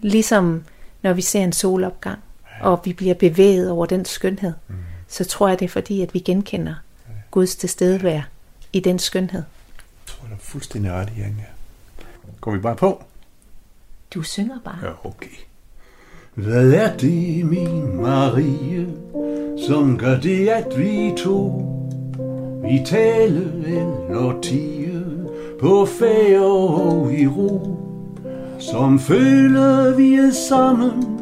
Ligesom når vi ser en solopgang, og vi bliver bevæget over den skønhed, mm. så tror jeg, det er fordi, at vi genkender Guds tilstedevær i den skønhed. Jeg tror, du er fuldstændig ret i, Anja. Går vi bare på? Du synger bare. Ja, okay. Hvad er det, min Marie, som gør det, at vi to vi tale eller tie på færre og i ro, som føler vi er sammen,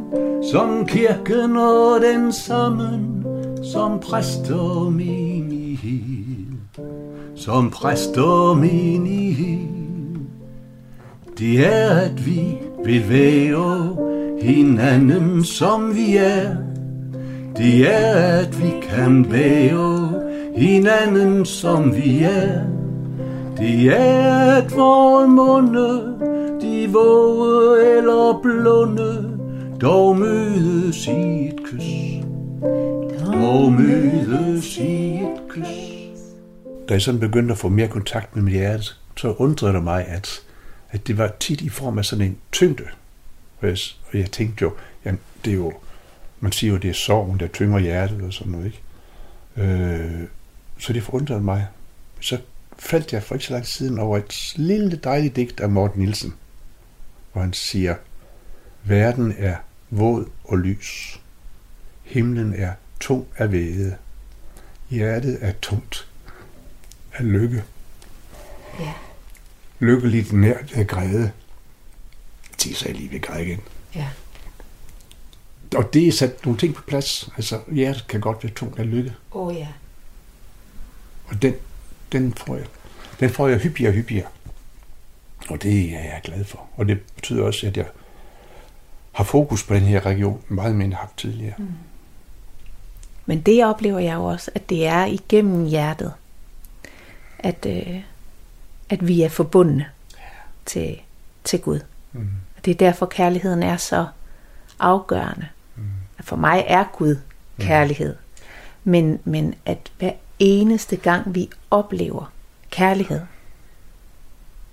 som kirken og den sammen, som præster menighed, som præster menighed. Det er, at vi bevæger hinanden som vi er. Det er, at vi kan bære hinanden som vi er. Det er, at vores munde, de våge eller blunde, dog mødes i et kys. Dog mødes i et kys. Da jeg sådan begyndte at få mere kontakt med mit hjerte, så undrede det mig, at, at det var tit i form af sådan en tyngde. Og jeg, og jeg tænkte jo, jamen, det er jo, man siger jo, det er sorgen, der tynger hjertet og sådan noget, ikke? Øh, så det forundrede mig. Så faldt jeg for ikke så lang tid siden over et lille dejligt digt af Morten Nielsen, hvor han siger, verden er våd og lys. Himlen er tung af væde. Hjertet er tungt af lykke. Ja. Lykkeligt nært af græde sig lige ved græde igen. Ja. Og det er sat nogle ting på plads. Altså, hjertet kan godt være tungt af lykke. Åh oh, ja. Og den, den, får jeg, den får jeg hyppigere og hyppigere. Og det er jeg glad for. Og det betyder også, at jeg har fokus på den her region meget mere end jeg har haft tidligere. Mm. Men det oplever jeg jo også, at det er igennem hjertet, at, øh, at vi er forbundne ja. til, til Gud. Mm. Og det er derfor, kærligheden er så afgørende. Mm. For mig er Gud mm. kærlighed. Mm. Men, men at hver eneste gang, vi oplever kærlighed,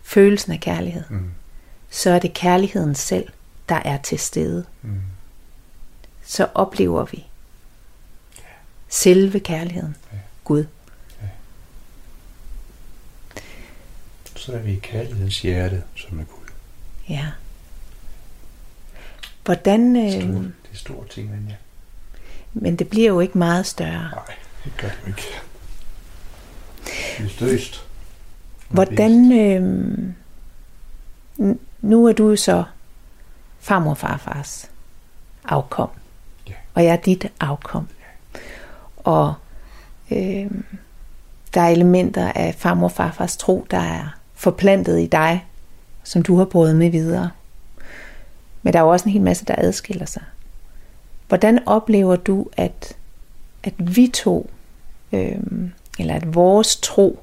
følelsen af kærlighed, mm. så er det kærligheden selv, der er til stede. Mm. Så oplever vi selve kærligheden, ja. Gud. Så er vi i kærlighedens hjerte, som er Gud. Ja. Hvordan... Øh, store, det er store ting, men ja. Men det bliver jo ikke meget større. Nej, det gør det jo ikke. Det er støst. Hvordan... Øh, nu er du så farmor og farfars afkom. Ja. Og jeg er dit afkom. Ja. Og øh, der er elementer af farmor og farfars tro, der er forplantet i dig, som du har båret med videre. Men der er jo også en hel masse, der adskiller sig. Hvordan oplever du, at, at vi to, øh, eller at vores tro,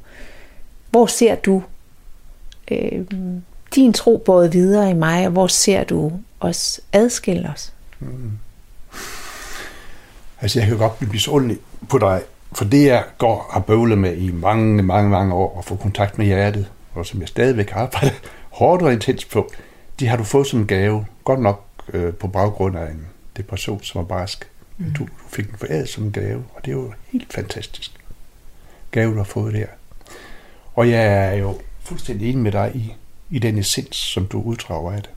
hvor ser du øh, din tro både videre i mig, og hvor ser du os adskille os? Mm. Altså, jeg kan godt blive misundelig på dig, for det jeg går og bøvlet med i mange, mange, mange år, at få kontakt med hjertet, og som jeg stadigvæk arbejder hårdt og intens på, de har du fået som gave. Godt nok øh, på baggrund af en depression, som var barsk. Mm. Du, du fik den foræret som gave, og det er jo helt fantastisk. Gave, du har fået der. Og jeg er jo fuldstændig enig med dig i, i den essens, som du uddrager af det.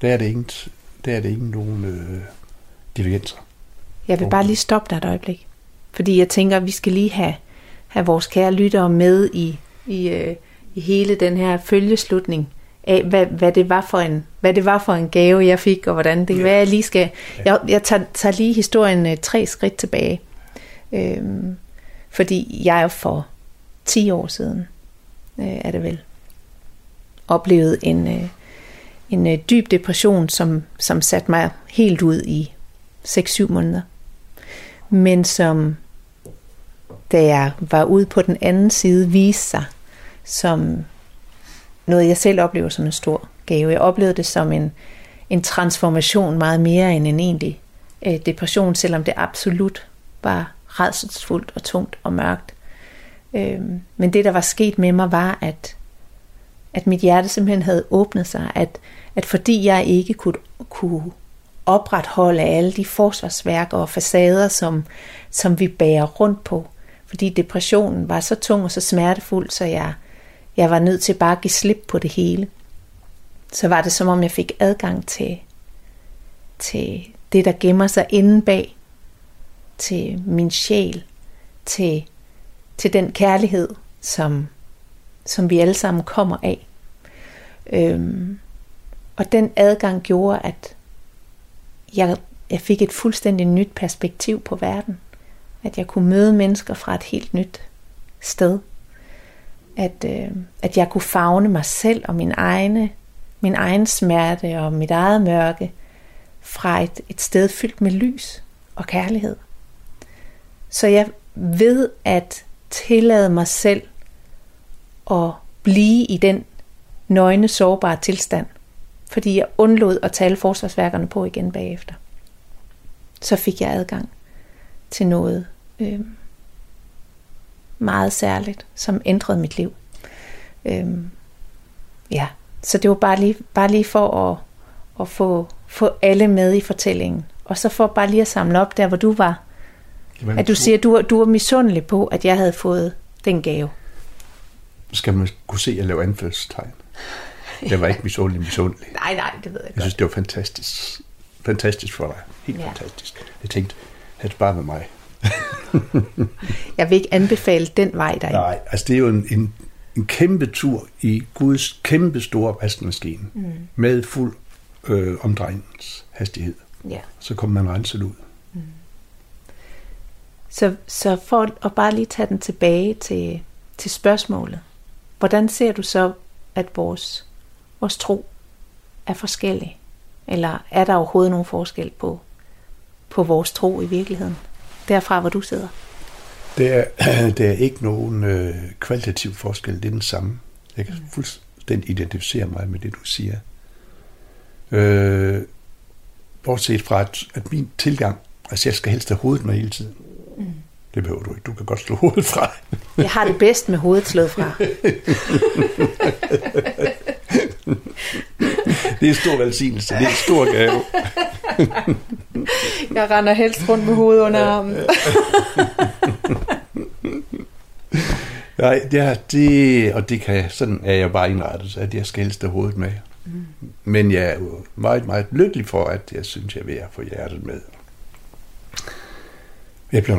Der er det ingen, der er det ingen nogen øh, divergenser. Jeg vil bare lige stoppe dig et øjeblik. Fordi jeg tænker, at vi skal lige have, have vores kære lyttere med i, i, øh, i hele den her følgeslutning af, hvad, hvad, det var for en, hvad det var for en gave, jeg fik, og hvordan det kan være, jeg lige skal... Jeg, jeg tager, tager lige historien øh, tre skridt tilbage. Øhm, fordi jeg for 10 år siden, øh, er det vel, oplevede en, øh, en øh, dyb depression, som, som satte mig helt ud i 6-7 måneder. Men som, da jeg var ude på den anden side, viste sig som noget, jeg selv oplever som en stor gave. Jeg oplevede det som en, en transformation meget mere end en egentlig øh, depression, selvom det absolut var redselsfuldt og tungt og mørkt. Øh, men det, der var sket med mig, var, at, at mit hjerte simpelthen havde åbnet sig, at, at fordi jeg ikke kunne, kunne opretholde alle de forsvarsværker og facader, som, som vi bærer rundt på, fordi depressionen var så tung og så smertefuld, så jeg, jeg var nødt til bare at give slip på det hele. Så var det som om jeg fik adgang til, til det, der gemmer sig inde bag, til min sjæl, til, til den kærlighed, som, som vi alle sammen kommer af. Øhm, og den adgang gjorde, at jeg, jeg fik et fuldstændig nyt perspektiv på verden. At jeg kunne møde mennesker fra et helt nyt sted. At, øh, at jeg kunne fagne mig selv og min egne, min egen smerte og mit eget mørke fra et, et sted fyldt med lys og kærlighed. Så jeg ved at tillade mig selv at blive i den nøgne, sårbare tilstand, fordi jeg undlod at tale forsvarsværkerne på igen bagefter. Så fik jeg adgang til noget øh, meget særligt, som ændrede mit liv. Øh, ja, så det var bare lige, bare lige for at, at få, få alle med i fortællingen. Og så for bare lige at samle op der, hvor du var. Jamen, at du siger, at du, du var misundelig på, at jeg havde fået den gave. Skal man kunne se, at jeg laver anførselstegn? Jeg var ikke misundelig, misundelig. nej, nej, det ved jeg, jeg godt. synes, det var fantastisk. Fantastisk for dig. Helt ja. fantastisk. Jeg tænkte, have det bare med mig. jeg vil ikke anbefale den vej der. Nej, altså det er jo en, en, en kæmpe tur i Guds kæmpe store vaskemaskine mm. med fuld øh, omdrejningshastighed. Ja. Så kommer man renset ud. Mm. Så, så for at bare lige tage den tilbage til, til spørgsmålet. Hvordan ser du så, at vores, vores tro er forskellig? Eller er der overhovedet nogen forskel på, på vores tro i virkeligheden? Derfra, hvor du sidder. Det er, det er ikke nogen øh, kvalitativ forskel, det er den samme. Jeg kan mm. fuldstændig identificere mig med det, du siger. Øh, bortset fra, at, at min tilgang, altså jeg skal helst have hovedet med hele tiden. Mm. Det behøver du ikke. Du kan godt slå hovedet fra. Jeg har det bedst med hovedet slået fra. det er en stor velsignelse. Det er en stor gave. Jeg render helst rundt med hovedet under armen. Nej, det, er, det, og det kan, sådan er jeg bare indrettet, at jeg skal helst have hovedet med. Mm. Men jeg er jo meget, meget lykkelig for, at jeg synes, jeg er at få hjertet med. Jeg blev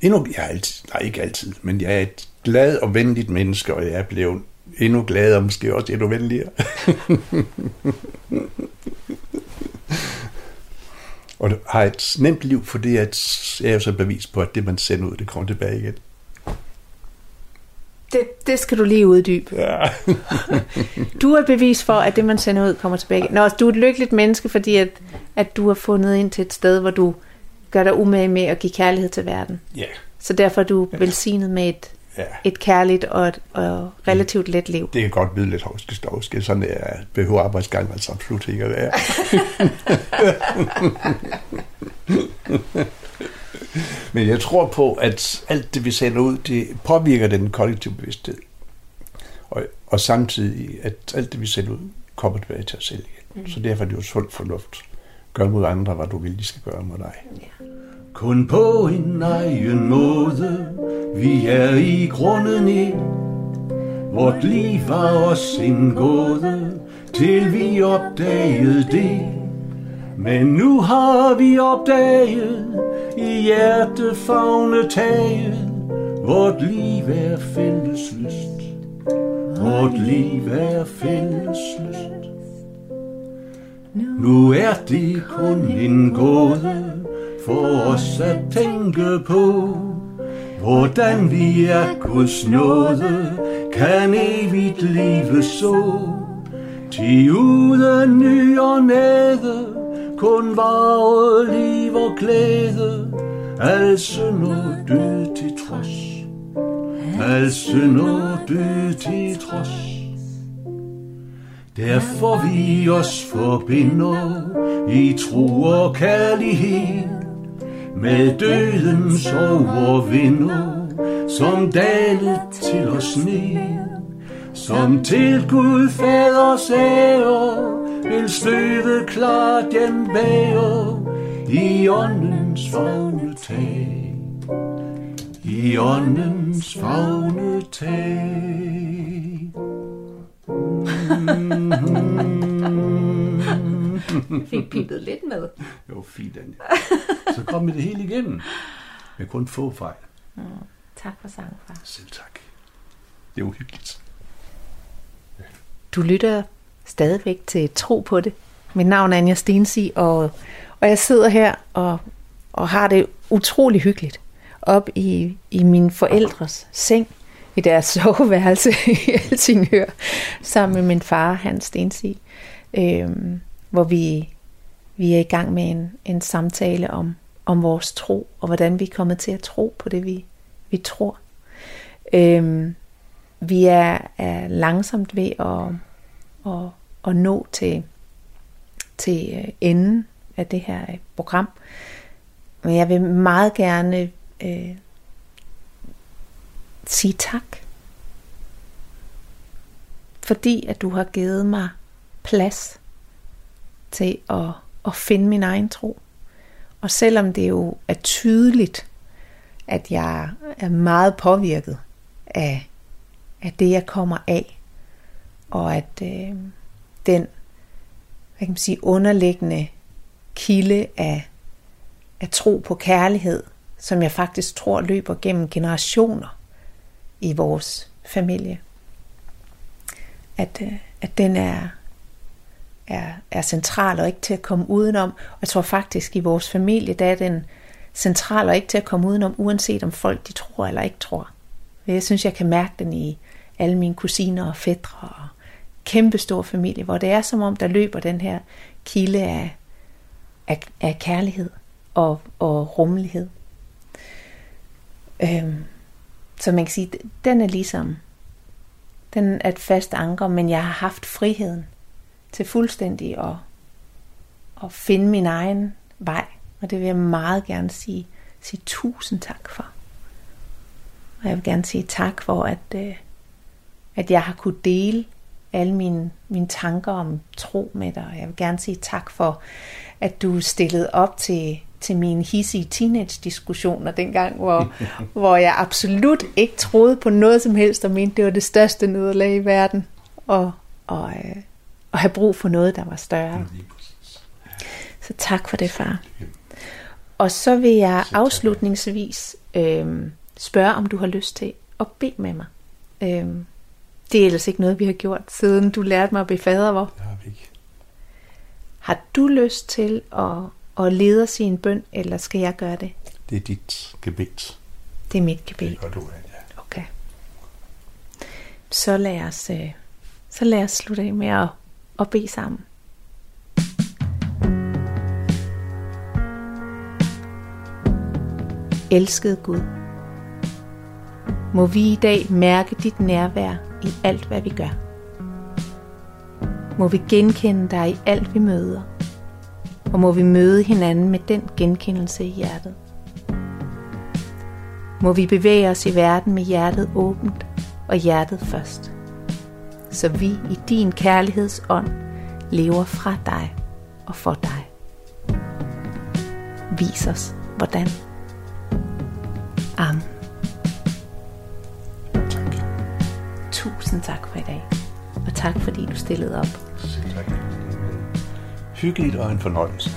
endnu, jeg er altid, nej ikke altid, men jeg er et glad og venligt menneske, og jeg er blevet endnu gladere, måske også endnu venligere. og har et nemt liv, fordi at jeg er jo så bevis på, at det, man sender ud, det kommer tilbage igen. Det, det skal du lige uddybe. Ja. du er bevis for, at det, man sender ud, kommer tilbage. Nå, du er et lykkeligt menneske, fordi at, at du har fundet ind til et sted, hvor du gør dig umage med at give kærlighed til verden. Ja. Så derfor er du ja. velsignet med et, ja. et kærligt og, et, og relativt let liv. Det kan godt blive lidt hovske hovske. Sådan er behøver arbejdsgang altså absolut ikke at være. Men jeg tror på, at alt det, vi sender ud, det påvirker den kollektive bevidsthed. Og, og samtidig, at alt det, vi sender ud, kommer tilbage til os selv igen. Mm. Så derfor er det jo sund fornuft. Gør mod andre, hvad du vil, de skal gøre mod dig. Ja. Kun på en egen måde, vi er i grunden i. Vort liv var os en gåde, til vi opdagede det. Men nu har vi opdaget, i hjertefagne taget, vort liv er fælles lyst. Vort liv er fælles lyst. Nu er det kun en gåde for os at tænke på, hvordan vi er Guds nåde, kan evigt leve så. Til uden ny og næde, kun varet liv og glæde, altså al synd og død til trods. Altså al synd og død til trods. Derfor vi os forbinder i tro og kærlighed med dødens overvinder, som dalet til os ned, som til Gud faders ære vil støve klart den bære i åndens fagne tag. I åndens fagne tag. Mm-hmm. Jeg fik pipet lidt med. Det var fint, Anja. Så kom vi det hele igennem. Med kun få fejl. Mm, tak for sangen, far. Selv tak. Det var hyggeligt. Du lytter stadigvæk til Tro på det. Mit navn er Anja Stensi, og, og jeg sidder her og, og har det utrolig hyggeligt op i, i min forældres seng i deres soveværelse i Helsingør, sammen med min far, Hans Stensi, øhm, hvor vi, vi er i gang med en, en samtale om, om vores tro, og hvordan vi er kommet til at tro på det, vi, vi tror. Øhm, vi er, er langsomt ved at, at, at nå til, til øh, enden af det her øh, program. Men jeg vil meget gerne øh, sige tak. Fordi at du har givet mig plads til at, at finde min egen tro. Og selvom det jo er tydeligt, at jeg er meget påvirket af, af det, jeg kommer af, og at øh, den hvad kan man sige, underliggende kilde af, af tro på kærlighed, som jeg faktisk tror løber gennem generationer i vores familie. At, øh, at den er, er, er central og ikke til at komme udenom. Og jeg tror faktisk i vores familie, der er den central og ikke til at komme udenom, uanset om folk de tror eller ikke tror. Jeg synes, jeg kan mærke den i alle mine kusiner og fædre og kæmpestor familie, hvor det er som om, der løber den her kilde af, af, af kærlighed og, og rummelighed. Øhm, så man kan sige, den er ligesom, den er et fast anker, men jeg har haft friheden til fuldstændig at, at finde min egen vej. Og det vil jeg meget gerne sige, sige tusind tak for. Og jeg vil gerne sige tak for, at, øh, at jeg har kunne dele alle mine, mine tanker om tro med dig. Og jeg vil gerne sige tak for, at du stillede op til, til mine hissige teenage-diskussioner dengang, hvor, hvor jeg absolut ikke troede på noget som helst, og mente, det var det største nederlag i verden. Og, og, øh, og have brug for noget, der var større. Så tak for det, far. Og så vil jeg afslutningsvis øh, spørge, om du har lyst til at bede med mig. Øh, det er ellers ikke noget, vi har gjort, siden du lærte mig at bede fader, hvor? Det har vi ikke. Har du lyst til at, at lede os i en bøn, eller skal jeg gøre det? Det er dit gebet. Det er mit gebet. Det gør du, ja. Okay. Så lad os, øh, så lad os slutte af med at, og bede sammen. Elskede Gud, må vi i dag mærke dit nærvær i alt, hvad vi gør. Må vi genkende dig i alt, vi møder, og må vi møde hinanden med den genkendelse i hjertet. Må vi bevæge os i verden med hjertet åbent og hjertet først, så vi i din kærlighedsånd lever fra dig og for dig. Vis os, hvordan. Amen. Tak. Tusind tak for i dag. Og tak fordi du stillede op. Selv tak. Hyggeligt og en fornøjelse.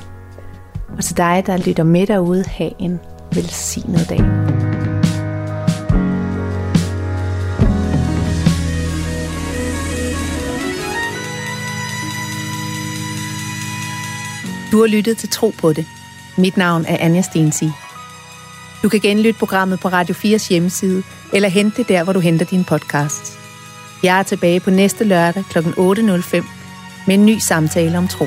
Og til dig, der lytter med derude, have en velsignet dag. Du har lyttet til Tro på det. Mit navn er Anja Stensi. Du kan genlytte programmet på Radio 4's hjemmeside, eller hente det der, hvor du henter dine podcasts. Jeg er tilbage på næste lørdag kl. 8.05 med en ny samtale om tro.